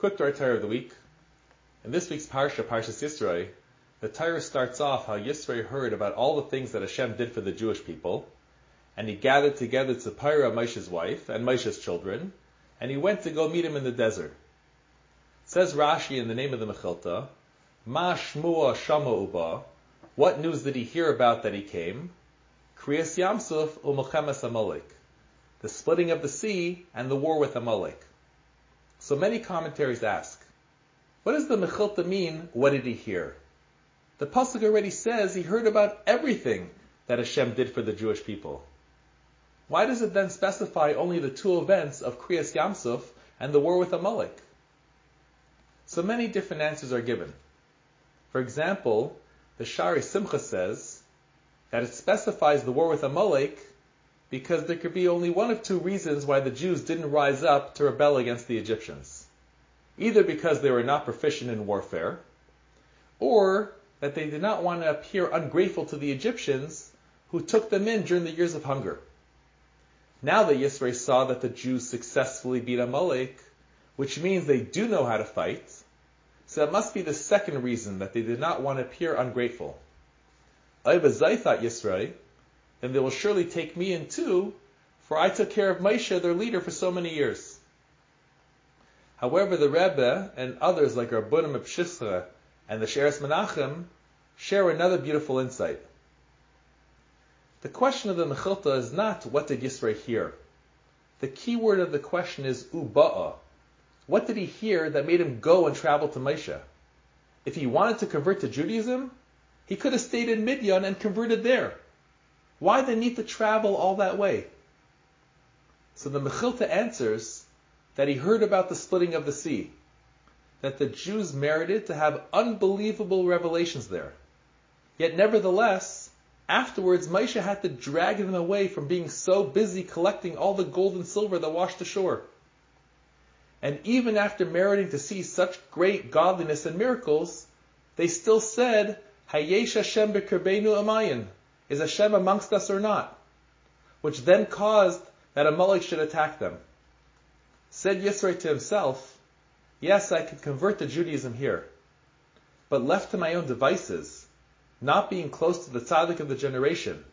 Quick Dvar Torah of the week. In this week's Parsha, Parshas Yisroi, the Torah starts off how Yisroi heard about all the things that Hashem did for the Jewish people, and he gathered together Tzipora, Moshe's wife, and Moshe's children, and he went to go meet him in the desert. It says Rashi in the name of the Mechilta, Ma Shmua Shama Uba, what news did he hear about that he came? Kriyas Yamsuf U'Melchemes Amalek, the splitting of the sea and the war with Amalek. So many commentaries ask, what does the Mechilta mean? What did he hear? The pasuk already says he heard about everything that Hashem did for the Jewish people. Why does it then specify only the two events of Kriyas Yamsuf and the war with Amalek? So many different answers are given. For example, the Shari Simcha says that it specifies the war with Amalek because there could be only one of two reasons why the Jews didn't rise up to rebel against the Egyptians. Either because they were not proficient in warfare, or that they did not want to appear ungrateful to the Egyptians who took them in during the years of hunger. Now that Yisrael saw that the Jews successfully beat Amalek, which means they do know how to fight, so it must be the second reason that they did not want to appear ungrateful. Zay thought Yisrael, then they will surely take me in too, for I took care of Moshe, their leader, for so many years. However, the Rebbe and others like Rabbunim Pshischa and the Sheres Menachem share another beautiful insight. The question of the Mechilta is not what did Yisrael hear. The key word of the question is uba'a. What did he hear that made him go and travel to Moshe? If he wanted to convert to Judaism, he could have stayed in Midian and converted there. Why the need to travel all that way? So the Mechilta answers that he heard about the splitting of the sea, that the Jews merited to have unbelievable revelations there. Yet nevertheless, afterwards Moshe had to drag them away from being so busy collecting all the gold and silver that washed the shore. And even after meriting to see such great godliness and miracles, they still said, Hayesh Hashem b'kerbeinu amayin. Is Hashem amongst us or not? Which then caused that Amalek should attack them. Said Yisro to himself, Yes, I could convert to Judaism here, but left to my own devices, not being close to the tzaddik of the generation,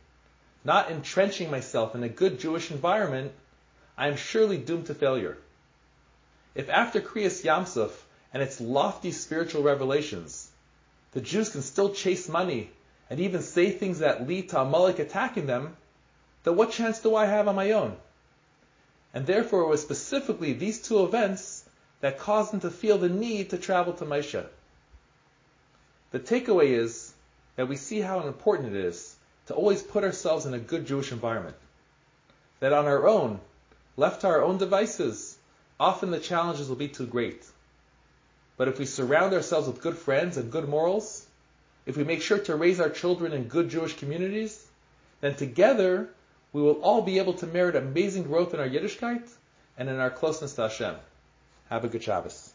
not entrenching myself in a good Jewish environment, I am surely doomed to failure. If after Kriyas Yamsuf and its lofty spiritual revelations, the Jews can still chase money and even say things that lead to Amalek attacking them, then what chance do I have on my own? And therefore it was specifically these two events that caused him to feel the need to travel to Moshe. The takeaway is that we see how important it is to always put ourselves in a good Jewish environment. That on our own, left to our own devices, often the challenges will be too great. But if we surround ourselves with good friends and good morals, if we make sure to raise our children in good Jewish communities, then together we will all be able to merit amazing growth in our Yiddishkeit and in our closeness to Hashem. Have a good Shabbos.